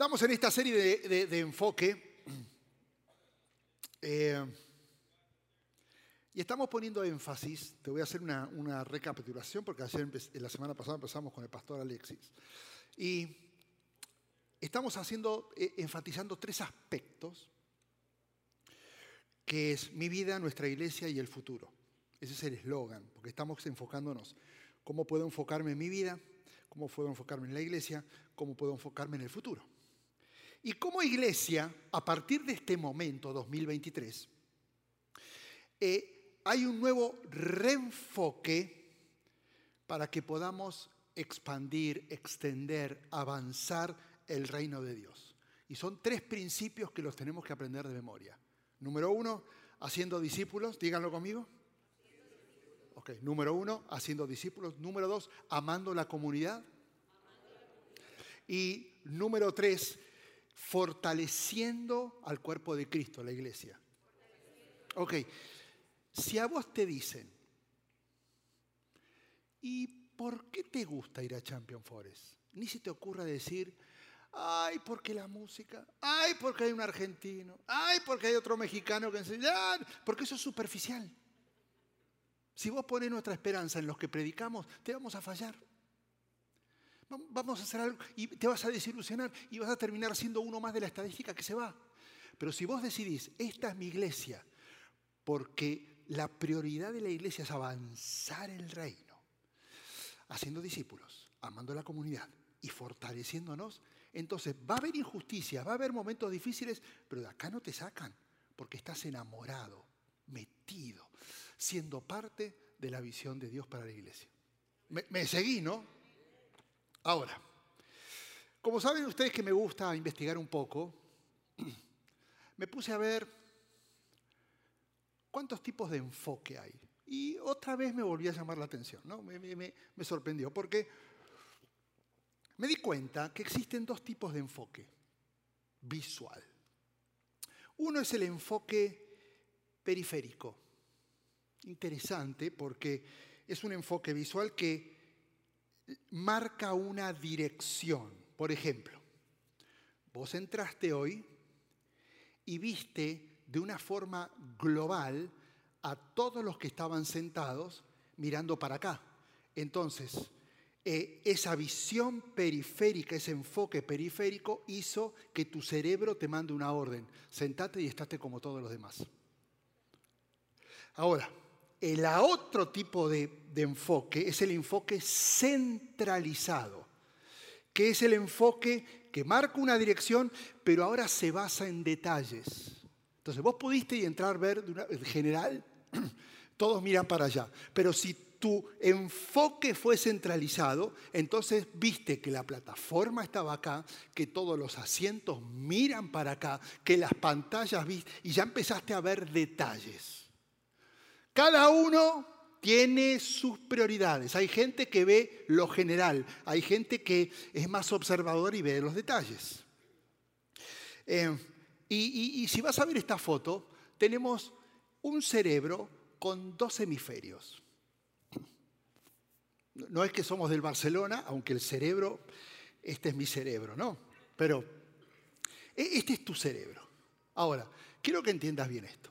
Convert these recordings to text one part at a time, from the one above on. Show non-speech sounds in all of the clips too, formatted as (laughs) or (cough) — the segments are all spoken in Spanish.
Estamos en esta serie de, enfoque eh, y estamos poniendo énfasis, te voy a hacer una, recapitulación porque ayer, la semana pasada empezamos con el pastor Alexis y estamos haciendo, eh, enfatizando tres aspectos que es mi vida, nuestra iglesia y el futuro. Ese es el eslogan, porque estamos enfocándonos. ¿Cómo puedo enfocarme en mi vida? ¿Cómo puedo enfocarme en la iglesia? ¿Cómo puedo enfocarme en el futuro? Y como iglesia, a partir de este momento, 2023, eh, hay un nuevo reenfoque para que podamos expandir, extender, avanzar el reino de Dios. Y son tres principios que los tenemos que aprender de memoria. Número uno, haciendo discípulos, díganlo conmigo. Ok, número uno, haciendo discípulos. Número dos, amando la comunidad. Y número tres, fortaleciendo al cuerpo de Cristo, la iglesia. Ok, si a vos te dicen, ¿y por qué te gusta ir a Champion Forest? Ni se te ocurra decir, ay, porque la música, ay, porque hay un argentino, ay, porque hay otro mexicano que enseña, porque eso es superficial. Si vos pones nuestra esperanza en los que predicamos, te vamos a fallar. Vamos a hacer algo y te vas a desilusionar y vas a terminar siendo uno más de la estadística que se va. Pero si vos decidís, esta es mi iglesia, porque la prioridad de la iglesia es avanzar el reino, haciendo discípulos, amando a la comunidad y fortaleciéndonos, entonces va a haber injusticia, va a haber momentos difíciles, pero de acá no te sacan, porque estás enamorado, metido, siendo parte de la visión de Dios para la iglesia. Me, me seguí, ¿no? Ahora, como saben ustedes que me gusta investigar un poco, (clears throat) me puse a ver cuántos tipos de enfoque hay. Y otra vez me volvió a llamar la atención, ¿no? me, me sorprendió, porque me di cuenta que existen dos tipos de enfoque visual. Uno es el enfoque periférico. Interesante porque es un enfoque visual que marca una dirección. Por ejemplo, vos entraste hoy y viste de una forma global a todos los que estaban sentados mirando para acá. Entonces, eh, esa visión periférica, ese enfoque periférico hizo que tu cerebro te mande una orden. Sentate y estate como todos los demás. Ahora, el otro tipo de, enfoque es el enfoque centralizado, que es el enfoque que marca una dirección, pero ahora se basa en detalles. Entonces vos pudiste entrar, ver, en general, (clears throat) todos miran para allá, pero si tu enfoque fue centralizado, entonces viste que la plataforma estaba acá, que todos los asientos miran para acá, que las pantallas viste, y ya empezaste a ver detalles. Cada uno tiene sus prioridades. Hay gente que ve lo general, hay gente que es más observador y ve los detalles. Eh, y, si vas a ver esta foto, tenemos un cerebro con dos hemisferios. No es que somos del Barcelona, aunque el cerebro, este es mi cerebro, ¿no? Pero e, este es tu cerebro. Ahora, quiero que entiendas bien esto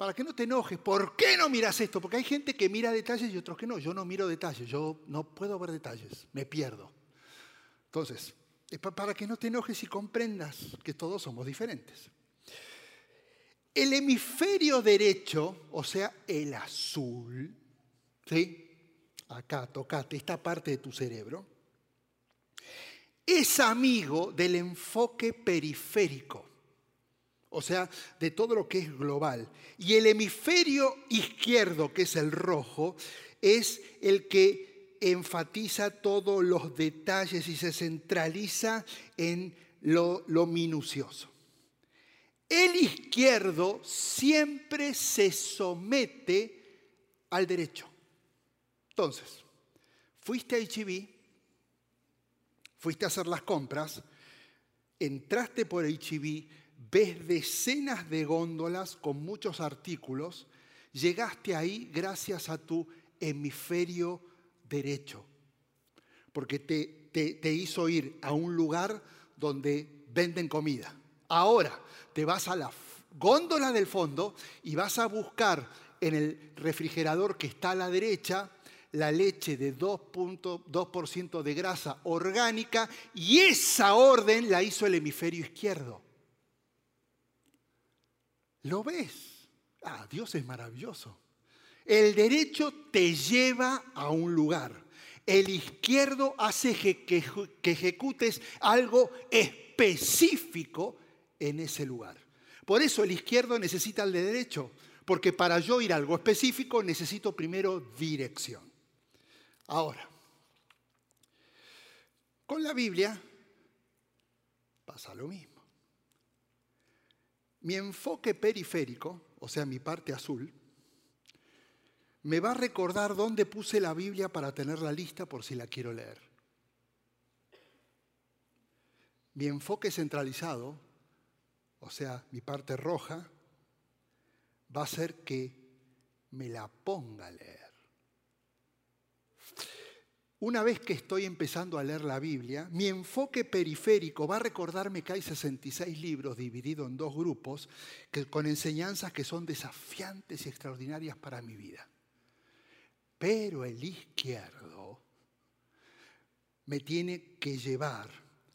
para que no te enojes. ¿Por qué no miras esto? Porque hay gente que mira detalles y otros que no. Yo no miro detalles, yo no puedo ver detalles, me pierdo. Entonces, para que no te enojes y comprendas que todos somos diferentes. El hemisferio derecho, o sea, el azul, ¿sí? Acá, tocate, esta parte de tu cerebro, es amigo del enfoque periférico o sea, de todo lo que es global. Y el hemisferio izquierdo, que es el rojo, es el que enfatiza todos los detalles y se centraliza en lo, minucioso. El izquierdo siempre se somete al derecho. Entonces, fuiste a HB, fuiste a hacer las compras, entraste por HB, ves decenas de góndolas con muchos artículos, llegaste ahí gracias a tu hemisferio derecho, porque te, te, hizo ir a un lugar donde venden comida. Ahora te vas a la góndola del fondo y vas a buscar en el refrigerador que está a la derecha la leche de 2.2% de grasa orgánica y esa orden la hizo el hemisferio izquierdo. ¿Lo ves? Ah, Dios es maravilloso. El derecho te lleva a un lugar. El izquierdo hace que, ejecutes algo específico en ese lugar. Por eso el izquierdo necesita el de derecho, porque para yo ir a algo específico necesito primero dirección. Ahora, con la Biblia pasa lo mismo. Mi enfoque periférico, o sea, mi parte azul, me va a recordar dónde puse la Biblia para tenerla lista por si la quiero leer. Mi enfoque centralizado, o sea, mi parte roja, va a ser que me la ponga a leer. Una vez que estoy empezando a leer la Biblia, mi enfoque periférico va a recordarme que hay 66 libros divididos en dos grupos con enseñanzas que son desafiantes y extraordinarias para mi vida. Pero el izquierdo me tiene que llevar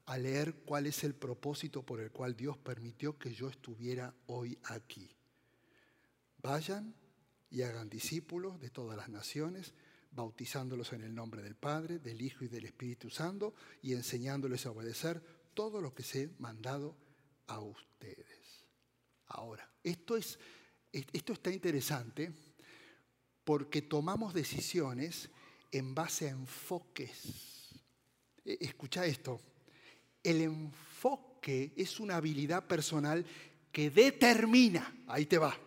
a leer cuál es el propósito por el cual Dios permitió que yo estuviera hoy aquí. Vayan y hagan discípulos de todas las naciones, bautizándolos en el nombre del Padre, del Hijo y del Espíritu Santo y enseñándoles a obedecer todo lo que se he mandado a ustedes. Ahora, esto, es, esto está interesante porque tomamos decisiones en base a enfoques. E, escucha esto, el enfoque es una habilidad personal que determina, ahí te va,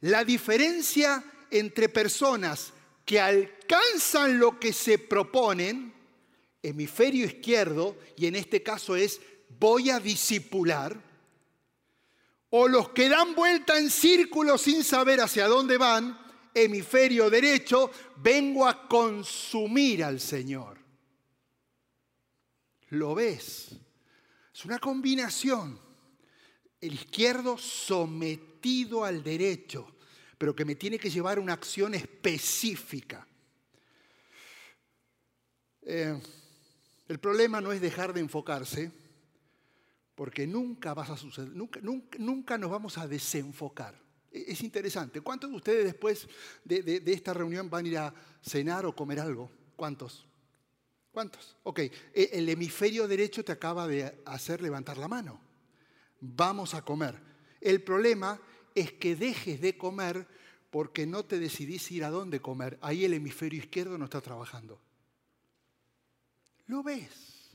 la diferencia entre personas que alcanzan lo que se proponen, hemisferio izquierdo, y en este caso es voy a disipular, o los que dan vuelta en círculo sin saber hacia dónde van, hemisferio derecho, vengo a consumir al Señor. ¿Lo ves? Es una combinación. El izquierdo sometido al derecho, pero que me tiene que llevar a una acción específica. Eh, el problema no es dejar de enfocarse, porque nunca vas a suceder, nunca, nunca, nos vamos a desenfocar. Es interesante. ¿Cuántos de ustedes después de, esta reunión van a ir a cenar o comer algo? ¿Cuántos? ¿Cuántos? Ok, e, el hemisferio derecho te acaba de hacer levantar la mano. Vamos a comer. El problema es que dejes de comer porque no te decidís ir a dónde comer. Ahí el hemisferio izquierdo no está trabajando. Lo ves.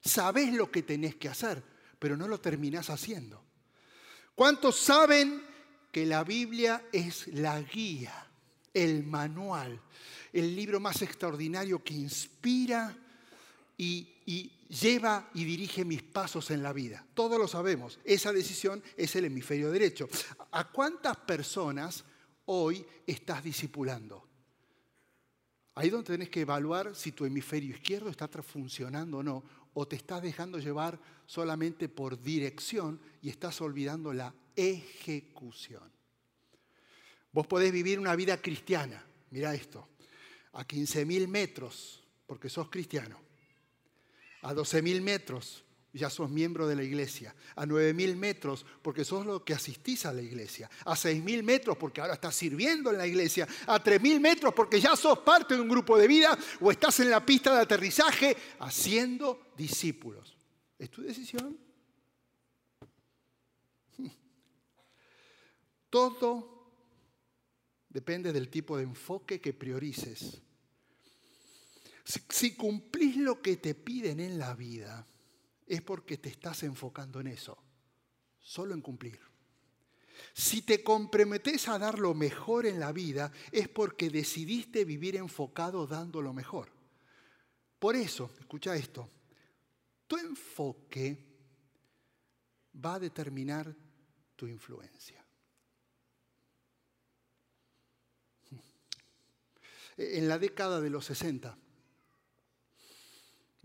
Sabes lo que tenés que hacer, pero no lo terminás haciendo. ¿Cuántos saben que la Biblia es la guía, el manual, el libro más extraordinario que inspira y, lleva y dirige mis pasos en la vida. Todos lo sabemos, esa decisión es el hemisferio derecho. ¿A cuántas personas hoy estás discipulando? Ahí donde tenés que evaluar si tu hemisferio izquierdo está funcionando o no, o te estás dejando llevar solamente por dirección y estás olvidando la ejecución. Vos podés vivir una vida cristiana, mira esto, a 15.000 metros, porque sos cristiano, a 12.000 metros, ya sos miembro de la iglesia, a 9.000 metros, porque sos lo que asistís a la iglesia, a 6.000 metros, porque ahora estás sirviendo en la iglesia, a 3.000 metros, porque ya sos parte de un grupo de vida, o estás en la pista de aterrizaje haciendo discípulos. ¿Es tu decisión? (laughs) Todo depende del tipo de enfoque que priorices. Si, cumplís lo que te piden en la vida, es porque te estás enfocando en eso, solo en cumplir. Si te comprometes a dar lo mejor en la vida, es porque decidiste vivir enfocado dando lo mejor. Por eso, escucha esto, tu enfoque va a determinar tu influencia. En la década de los 60,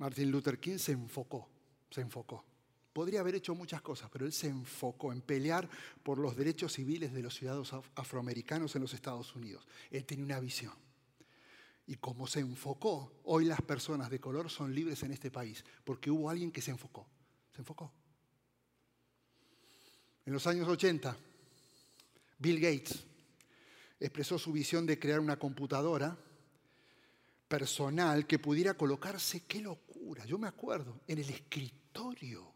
Martin Luther King se enfocó, se enfocó. Podría haber hecho muchas cosas, pero él se enfocó en pelear por los derechos civiles de los ciudadanos afroamericanos en los Estados Unidos. Él tenía una visión. Y como se enfocó, hoy las personas de color son libres en este país, porque hubo alguien que se enfocó. Se enfocó. En los años 80, Bill Gates expresó su visión de crear una computadora personal que pudiera colocarse, qué locura, yo me acuerdo, en el escritorio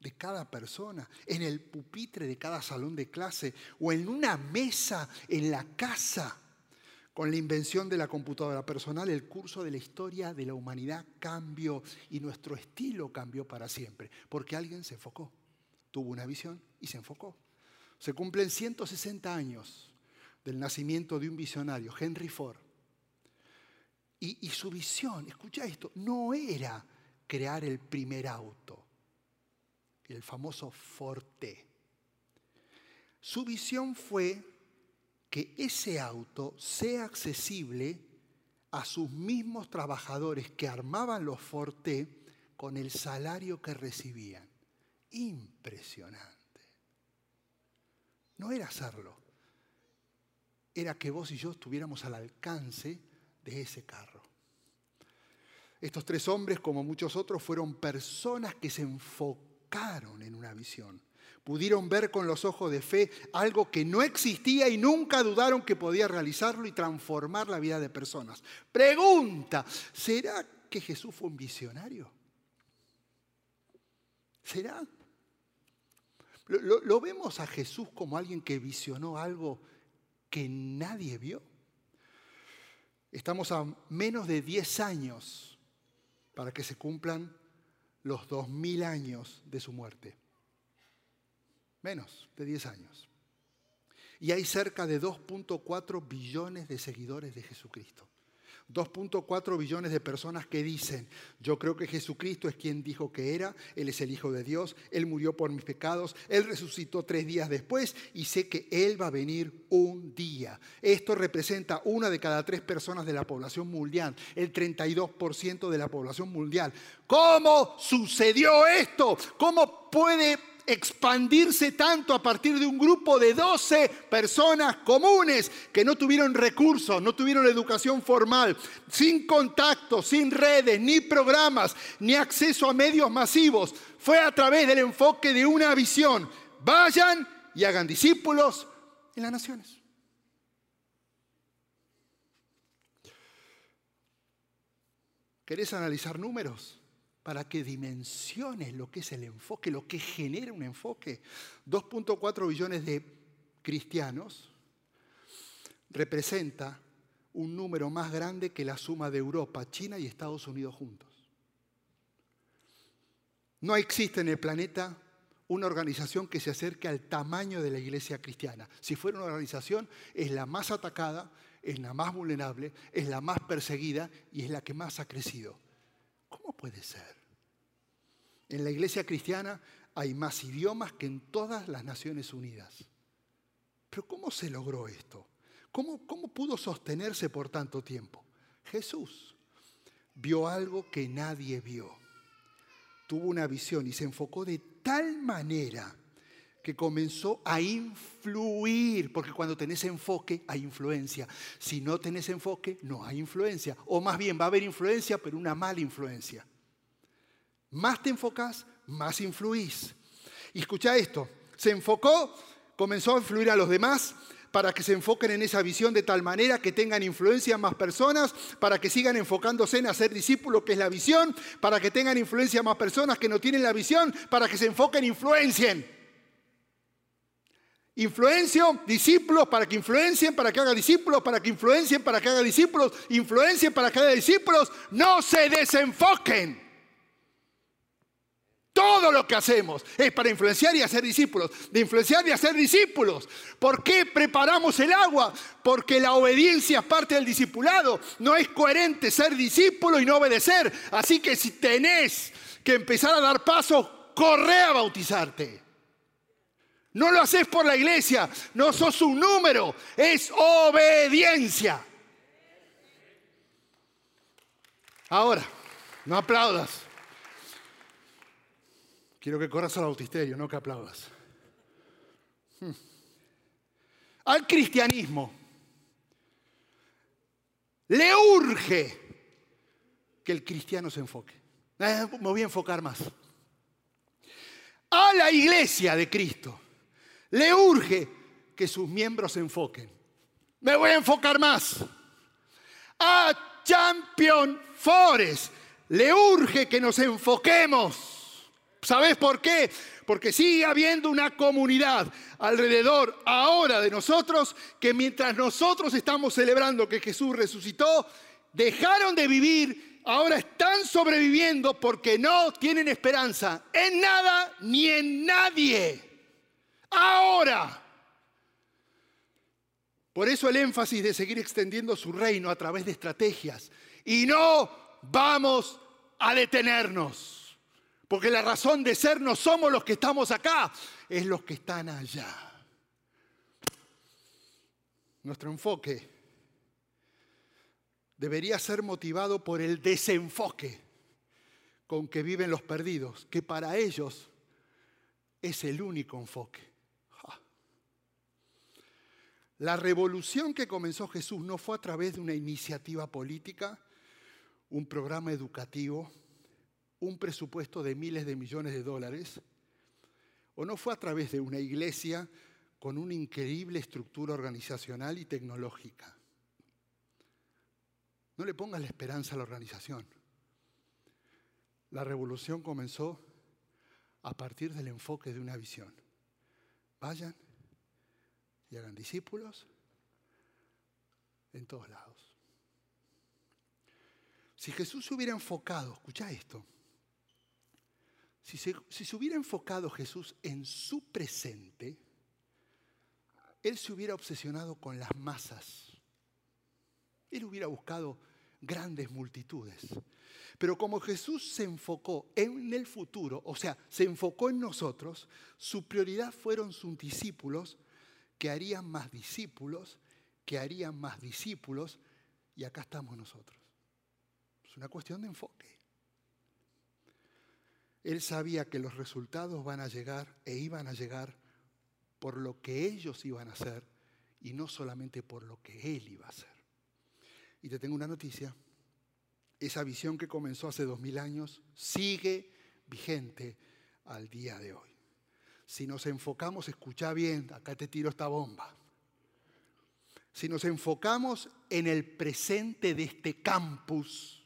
de cada persona, en el pupitre de cada salón de clase o en una mesa en la casa. Con la invención de la computadora personal, el curso de la historia de la humanidad cambió y nuestro estilo cambió para siempre, porque alguien se enfocó, tuvo una visión y se enfocó. Se cumplen 160 años del nacimiento de un visionario, Henry Ford. Y, su visión, escucha esto, no era crear el primer auto el famoso Forte. Su visión fue que ese auto sea accesible a sus mismos trabajadores que armaban los Forte con el salario que recibían. Impresionante. No era hacerlo, era que vos y yo estuviéramos al alcance de ese carro. Estos tres hombres, como muchos otros, fueron personas que se enfocaron en una visión. Pudieron ver con los ojos de fe algo que no existía y nunca dudaron que podía realizarlo y transformar la vida de personas. Pregunta, ¿será que Jesús fue un visionario? ¿Será? ¿Lo, vemos a Jesús como alguien que visionó algo que nadie vio? Estamos a menos de 10 años para que se cumplan los dos mil años de su muerte. Menos de 10 años. Y hay cerca de 2.4 billones de seguidores de Jesucristo. 2.4 billones de personas que dicen, yo creo que Jesucristo es quien dijo que era, Él es el Hijo de Dios, Él murió por mis pecados, Él resucitó tres días después y sé que Él va a venir un día. Esto representa una de cada tres personas de la población mundial, el 32% de la población mundial. ¿Cómo sucedió esto? ¿Cómo puede expandirse tanto a partir de un grupo de 12 personas comunes que no tuvieron recursos, no tuvieron educación formal, sin contacto, sin redes, ni programas, ni acceso a medios masivos. Fue a través del enfoque de una visión. Vayan y hagan discípulos en las naciones. ¿Querés analizar números? Para que dimensiones lo que es el enfoque, lo que genera un enfoque. 2.4 billones de cristianos representa un número más grande que la suma de Europa, China y Estados Unidos juntos. No existe en el planeta una organización que se acerque al tamaño de la iglesia cristiana. Si fuera una organización, es la más atacada, es la más vulnerable, es la más perseguida y es la que más ha crecido. ¿Cómo puede ser? En la iglesia cristiana hay más idiomas que en todas las Naciones Unidas. Pero ¿cómo se logró esto? ¿Cómo, cómo pudo sostenerse por tanto tiempo? Jesús vio algo que nadie vio. Tuvo una visión y se enfocó de tal manera que comenzó a influir, porque cuando tenés enfoque hay influencia. Si no tenés enfoque, no hay influencia. O más bien va a haber influencia, pero una mala influencia. Más te enfocas, más influís. Y escucha esto, se enfocó, comenzó a influir a los demás para que se enfoquen en esa visión de tal manera que tengan influencia en más personas, para que sigan enfocándose en hacer discípulos, que es la visión, para que tengan influencia en más personas que no tienen la visión, para que se enfoquen, influencien. Influencio, discípulos para que influencien, para que hagan discípulos, para que influencien, para que hagan discípulos, influencien para que hagan discípulos, no se desenfoquen. Todo lo que hacemos es para influenciar y hacer discípulos, de influenciar y hacer discípulos. ¿Por qué preparamos el agua? Porque la obediencia es parte del discipulado. No es coherente ser discípulo y no obedecer. Así que si tenés que empezar a dar pasos, corre a bautizarte. No lo haces por la iglesia, no sos un número, es obediencia. Ahora, no aplaudas. Quiero que corras al bautisterio, no que aplaudas. Hmm. Al cristianismo le urge que el cristiano se enfoque. Eh, me voy a enfocar más. A la iglesia de Cristo le urge que sus miembros se enfoquen. Me voy a enfocar más. A Champion Forest le urge que nos enfoquemos. ¿Sabes por qué? Porque sigue habiendo una comunidad alrededor ahora de nosotros que mientras nosotros estamos celebrando que Jesús resucitó, dejaron de vivir, ahora están sobreviviendo porque no tienen esperanza en nada ni en nadie. Ahora. Por eso el énfasis de seguir extendiendo su reino a través de estrategias. Y no vamos a detenernos. Porque la razón de ser no somos los que estamos acá, es los que están allá. Nuestro enfoque debería ser motivado por el desenfoque con que viven los perdidos, que para ellos es el único enfoque. La revolución que comenzó Jesús no fue a través de una iniciativa política, un programa educativo, un presupuesto de miles de millones de dólares, o no fue a través de una iglesia con una increíble estructura organizacional y tecnológica. No le pongas la esperanza a la organización. La revolución comenzó a partir del enfoque de una visión. Vayan y hagan discípulos en todos lados. Si Jesús se hubiera enfocado, escucha esto, si se, hubiera enfocado Jesús en su presente, Él se hubiera obsesionado con las masas. Él hubiera buscado grandes multitudes. Pero como Jesús se enfocó en el futuro, o sea, se enfocó en nosotros, su prioridad fueron sus discípulos que harían más discípulos, que harían más discípulos, y acá estamos nosotros. Es una cuestión de enfoque. Él sabía que los resultados van a llegar e iban a llegar por lo que ellos iban a hacer y no solamente por lo que Él iba a hacer. Y te tengo una noticia. Esa visión que comenzó hace dos mil años sigue vigente al día de hoy si nos enfocamos, escucha bien, acá te tiro esta bomba. Si nos enfocamos en el presente de este campus,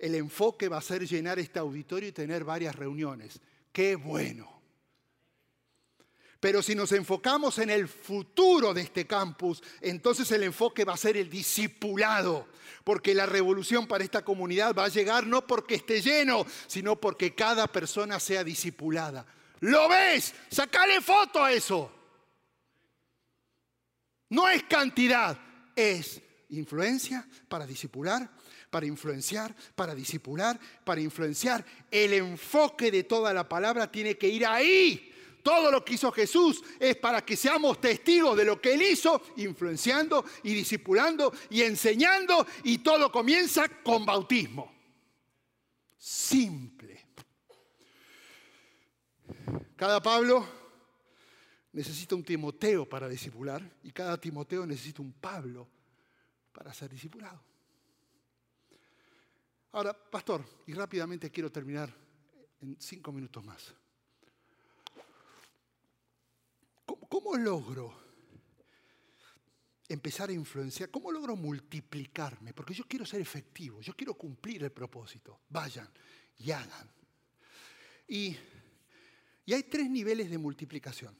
el enfoque va a ser llenar este auditorio y tener varias reuniones. ¡Qué bueno! Pero si nos enfocamos en el futuro de este campus, entonces el enfoque va a ser el discipulado, porque la revolución para esta comunidad va a llegar no porque esté lleno, sino porque cada persona sea discipulada. ¿Lo ves? Sacale foto a eso. No es cantidad, es influencia para disipular, para influenciar, para disipular, para influenciar. El enfoque de toda la palabra tiene que ir ahí. Todo lo que hizo Jesús es para que seamos testigos de lo que Él hizo, influenciando y discipulando y enseñando, y todo comienza con bautismo. Simple. Cada Pablo necesita un Timoteo para discipular y cada Timoteo necesita un Pablo para ser discipulado. Ahora, pastor, y rápidamente quiero terminar en cinco minutos más. ¿Cómo, logro empezar a influenciar? ¿Cómo logro multiplicarme? Porque yo quiero ser efectivo, yo quiero cumplir el propósito. Vayan y hagan. Y y hay tres niveles de multiplicación.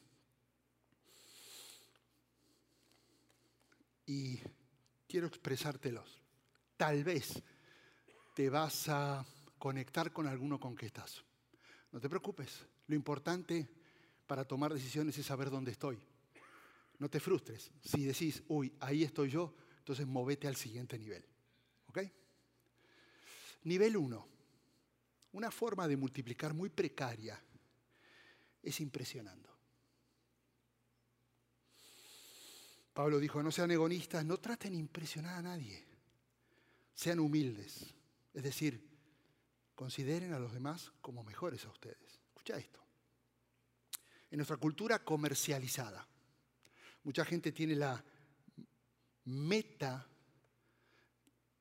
Y quiero expresártelos. Tal vez te vas a conectar con alguno con que estás. No te preocupes. Lo importante para tomar decisiones es saber dónde estoy. No te frustres. Si decís, uy, ahí estoy yo, entonces movete al siguiente nivel. ¿Ok? Nivel 1. Una forma de multiplicar muy precaria es impresionando. Pablo dijo, no sean egoístas, no traten de impresionar a nadie, sean humildes, es decir, consideren a los demás como mejores a ustedes. Escucha esto. En nuestra cultura comercializada, mucha gente tiene la meta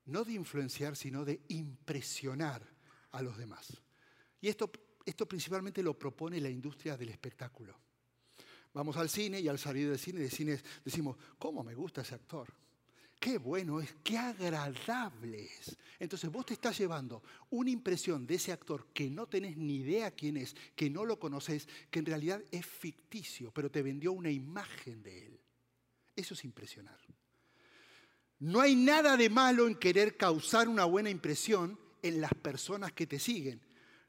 no de influenciar, sino de impresionar a los demás. Y esto, esto principalmente lo propone la industria del espectáculo. Vamos al cine y al salir del cine, decimos, ¿cómo me gusta ese actor? Qué bueno es, qué agradable es. Entonces vos te estás llevando una impresión de ese actor que no tenés ni idea quién es, que no lo conoces, que en realidad es ficticio, pero te vendió una imagen de él. Eso es impresionar. No hay nada de malo en querer causar una buena impresión en las personas que te siguen.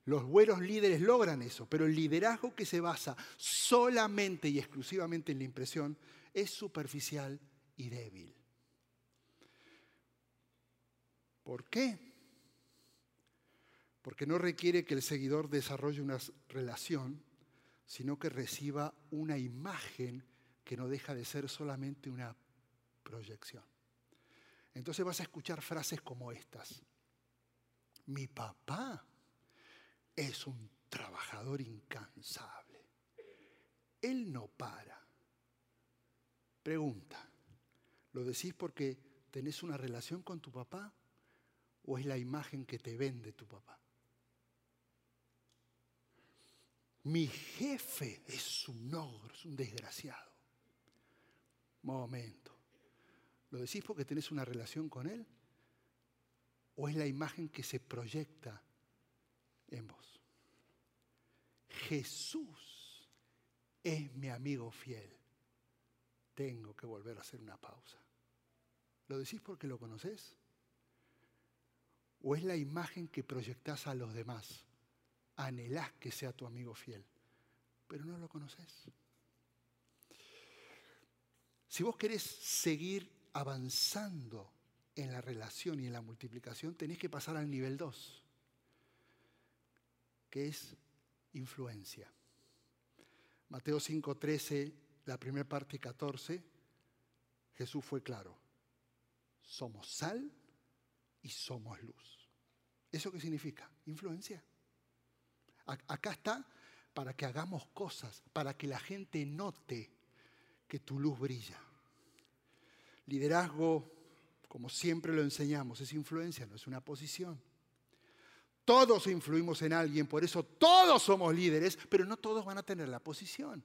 Los buenos líderes logran eso, pero el liderazgo que se basa solamente y exclusivamente en la impresión es superficial y débil. ¿Por qué? Porque no requiere que el seguidor desarrolle una relación, sino que reciba una imagen que no deja de ser solamente una proyección. Entonces vas a escuchar frases como estas. Mi papá es un trabajador incansable. Él no para. Pregunta, ¿lo decís porque tenés una relación con tu papá o es la imagen que te vende tu papá? Mi jefe es un ogro, es un desgraciado. Momento. ¿Lo decís porque tenés una relación con Él? ¿O es la imagen que se proyecta en vos? Jesús es mi amigo fiel. Tengo que volver a hacer una pausa. ¿Lo decís porque lo conoces? ¿O es la imagen que proyectás a los demás? Anhelás que sea tu amigo fiel, pero no lo conoces. Si vos querés seguir avanzando en la relación y en la multiplicación, tenés que pasar al nivel 2, que es influencia. Mateo 5:13, la primera parte 14, Jesús fue claro. Somos sal y somos luz. ¿Eso qué significa? Influencia. Acá está para que hagamos cosas, para que la gente note que tu luz brilla. Liderazgo, como siempre lo enseñamos, es influencia, no es una posición. Todos influimos en alguien, por eso todos somos líderes, pero no todos van a tener la posición.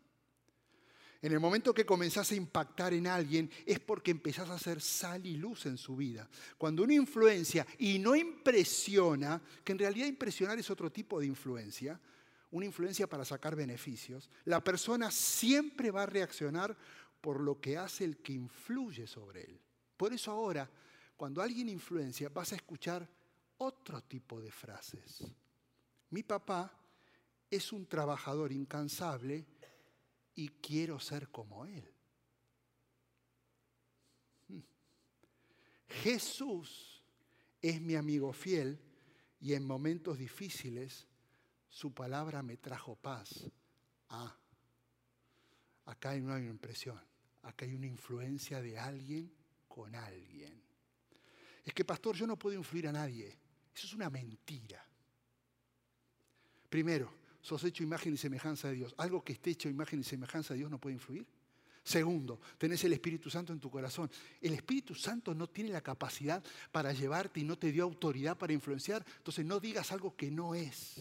En el momento que comenzás a impactar en alguien es porque empezás a hacer sal y luz en su vida. Cuando uno influencia y no impresiona, que en realidad impresionar es otro tipo de influencia, una influencia para sacar beneficios, la persona siempre va a reaccionar por lo que hace el que influye sobre él. Por eso ahora, cuando alguien influencia, vas a escuchar otro tipo de frases. Mi papá es un trabajador incansable y quiero ser como él. Jesús es mi amigo fiel y en momentos difíciles su palabra me trajo paz. Ah, acá no hay una impresión. Acá hay una influencia de alguien con alguien. Es que, pastor, yo no puedo influir a nadie. Eso es una mentira. Primero, sos hecho imagen y semejanza de Dios. Algo que esté hecho imagen y semejanza de Dios no puede influir. Segundo, tenés el Espíritu Santo en tu corazón. El Espíritu Santo no tiene la capacidad para llevarte y no te dio autoridad para influenciar. Entonces no digas algo que no es.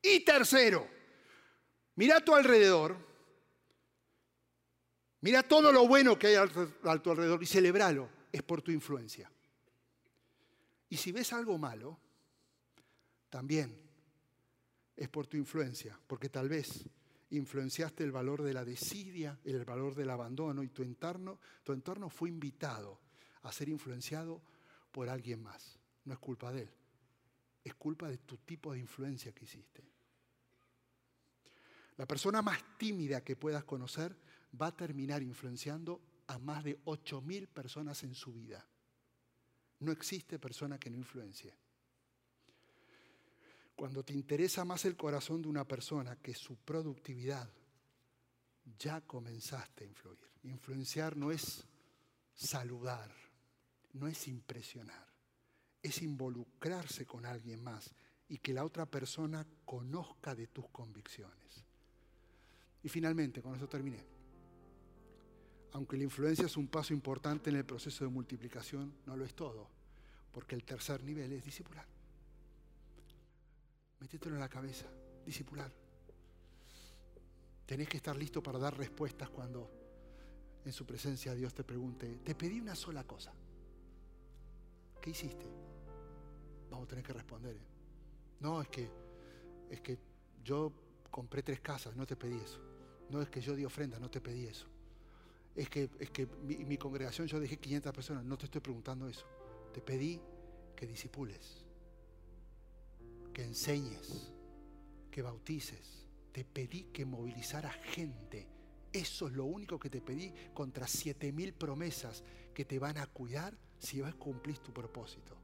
Y tercero, mira a tu alrededor Mira todo lo bueno que hay a tu alrededor y celebralo. Es por tu influencia. Y si ves algo malo, también es por tu influencia, porque tal vez influenciaste el valor de la desidia, el valor del abandono y tu entorno, tu entorno fue invitado a ser influenciado por alguien más. No es culpa de él, es culpa de tu tipo de influencia que hiciste. La persona más tímida que puedas conocer va a terminar influenciando a más de 8.000 personas en su vida. No existe persona que no influencie. Cuando te interesa más el corazón de una persona que su productividad, ya comenzaste a influir. Influenciar no es saludar, no es impresionar, es involucrarse con alguien más y que la otra persona conozca de tus convicciones. Y finalmente, con eso terminé. Aunque la influencia es un paso importante en el proceso de multiplicación, no lo es todo, porque el tercer nivel es discipular. Métetelo en la cabeza, discipular. Tenés que estar listo para dar respuestas cuando en su presencia Dios te pregunte, te pedí una sola cosa. ¿Qué hiciste? Vamos a tener que responder. ¿eh? No, es que, es que yo compré tres casas, no te pedí eso. No es que yo di ofrenda, no te pedí eso. Es que, es que mi, mi congregación yo dejé 500 personas, no te estoy preguntando eso. Te pedí que disipules, que enseñes, que bautices. Te pedí que movilizara gente. Eso es lo único que te pedí contra 7000 promesas que te van a cuidar si vas a cumplir tu propósito.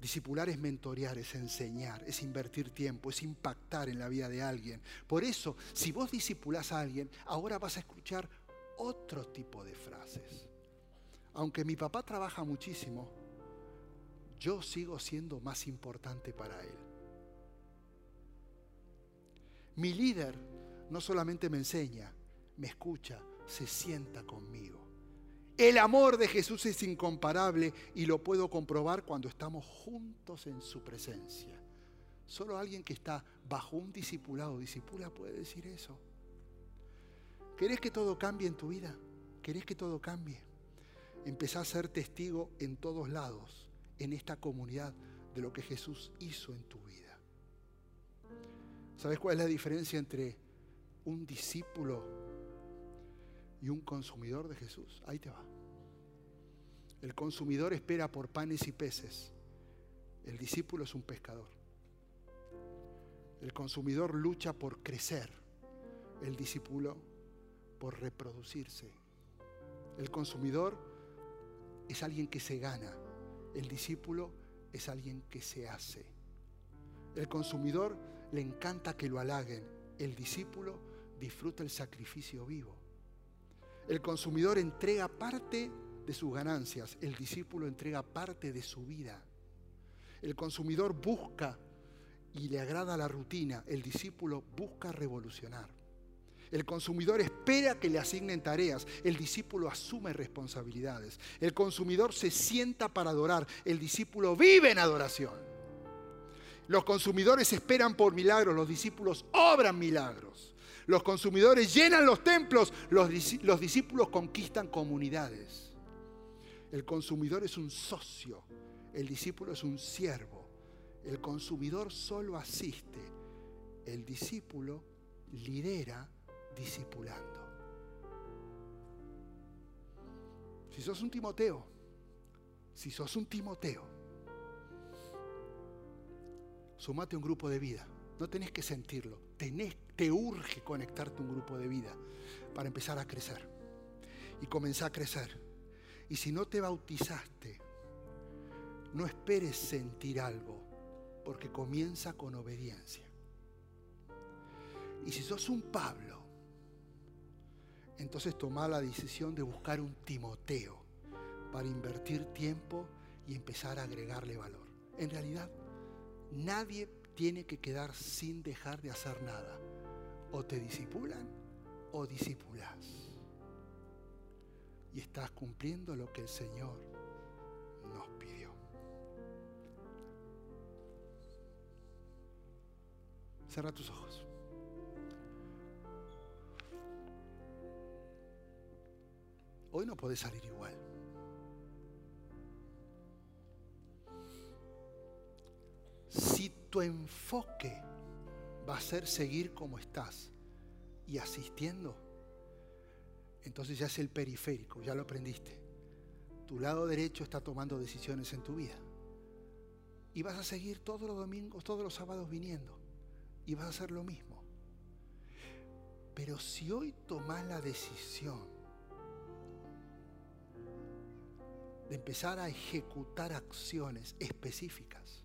Discipular es mentorear, es enseñar, es invertir tiempo, es impactar en la vida de alguien. Por eso, si vos discipulás a alguien, ahora vas a escuchar otro tipo de frases. Aunque mi papá trabaja muchísimo, yo sigo siendo más importante para él. Mi líder no solamente me enseña, me escucha, se sienta conmigo. El amor de Jesús es incomparable y lo puedo comprobar cuando estamos juntos en su presencia. Solo alguien que está bajo un discipulado, discipula, puede decir eso. ¿Querés que todo cambie en tu vida? ¿Querés que todo cambie? Empezá a ser testigo en todos lados, en esta comunidad, de lo que Jesús hizo en tu vida. ¿Sabes cuál es la diferencia entre un discípulo y un consumidor de Jesús. Ahí te va. El consumidor espera por panes y peces. El discípulo es un pescador. El consumidor lucha por crecer. El discípulo por reproducirse. El consumidor es alguien que se gana. El discípulo es alguien que se hace. El consumidor le encanta que lo halaguen. El discípulo disfruta el sacrificio vivo. El consumidor entrega parte de sus ganancias, el discípulo entrega parte de su vida. El consumidor busca y le agrada la rutina, el discípulo busca revolucionar. El consumidor espera que le asignen tareas, el discípulo asume responsabilidades. El consumidor se sienta para adorar, el discípulo vive en adoración. Los consumidores esperan por milagros, los discípulos obran milagros. Los consumidores llenan los templos, los, discípulos conquistan comunidades. El consumidor es un socio, el discípulo es un siervo. El consumidor solo asiste, el discípulo lidera discipulando. Si sos un Timoteo, si sos un Timoteo, sumate a un grupo de vida. No tenés que sentirlo, tenés te urge conectarte a un grupo de vida para empezar a crecer. Y comenzar a crecer. Y si no te bautizaste, no esperes sentir algo, porque comienza con obediencia. Y si sos un Pablo, entonces toma la decisión de buscar un Timoteo para invertir tiempo y empezar a agregarle valor. En realidad, nadie tiene que quedar sin dejar de hacer nada o te disipulan o disipulas. Y estás cumpliendo lo que el Señor nos pidió. Cierra tus ojos. Hoy no podés salir igual. Si tu enfoque va a ser seguir como estás y asistiendo, entonces ya es el periférico, ya lo aprendiste. Tu lado derecho está tomando decisiones en tu vida. Y vas a seguir todos los domingos, todos los sábados viniendo. Y vas a hacer lo mismo. Pero si hoy tomas la decisión de empezar a ejecutar acciones específicas,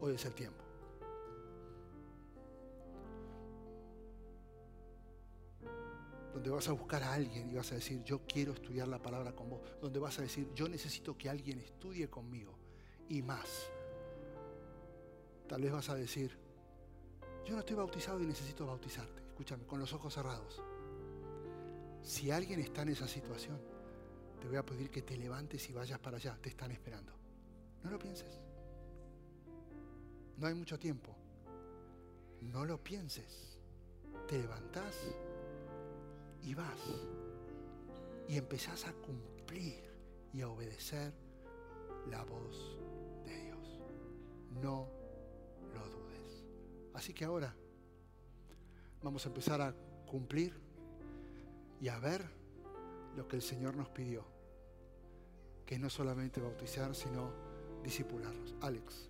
hoy es el tiempo. donde vas a buscar a alguien y vas a decir, yo quiero estudiar la palabra con vos, donde vas a decir, yo necesito que alguien estudie conmigo y más. Tal vez vas a decir, yo no estoy bautizado y necesito bautizarte. Escúchame, con los ojos cerrados. Si alguien está en esa situación, te voy a pedir que te levantes y vayas para allá. Te están esperando. No lo pienses. No hay mucho tiempo. No lo pienses. Te levantás y vas. Y empezás a cumplir y a obedecer la voz de Dios. No lo dudes. Así que ahora vamos a empezar a cumplir y a ver lo que el Señor nos pidió. Que no solamente bautizar, sino disipularlos. Alex.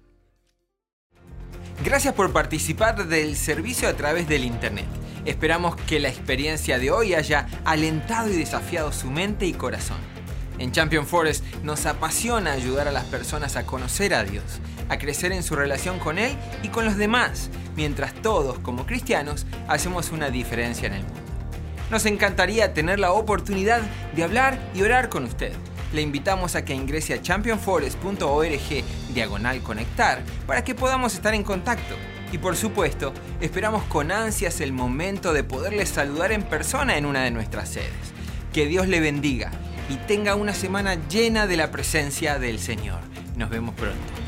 Gracias por participar del servicio a través del Internet. Esperamos que la experiencia de hoy haya alentado y desafiado su mente y corazón. En Champion Forest nos apasiona ayudar a las personas a conocer a Dios, a crecer en su relación con Él y con los demás, mientras todos como cristianos hacemos una diferencia en el mundo. Nos encantaría tener la oportunidad de hablar y orar con usted. Le invitamos a que ingrese a championforest.org diagonal conectar para que podamos estar en contacto. Y por supuesto, esperamos con ansias el momento de poderle saludar en persona en una de nuestras sedes. Que Dios le bendiga y tenga una semana llena de la presencia del Señor. Nos vemos pronto.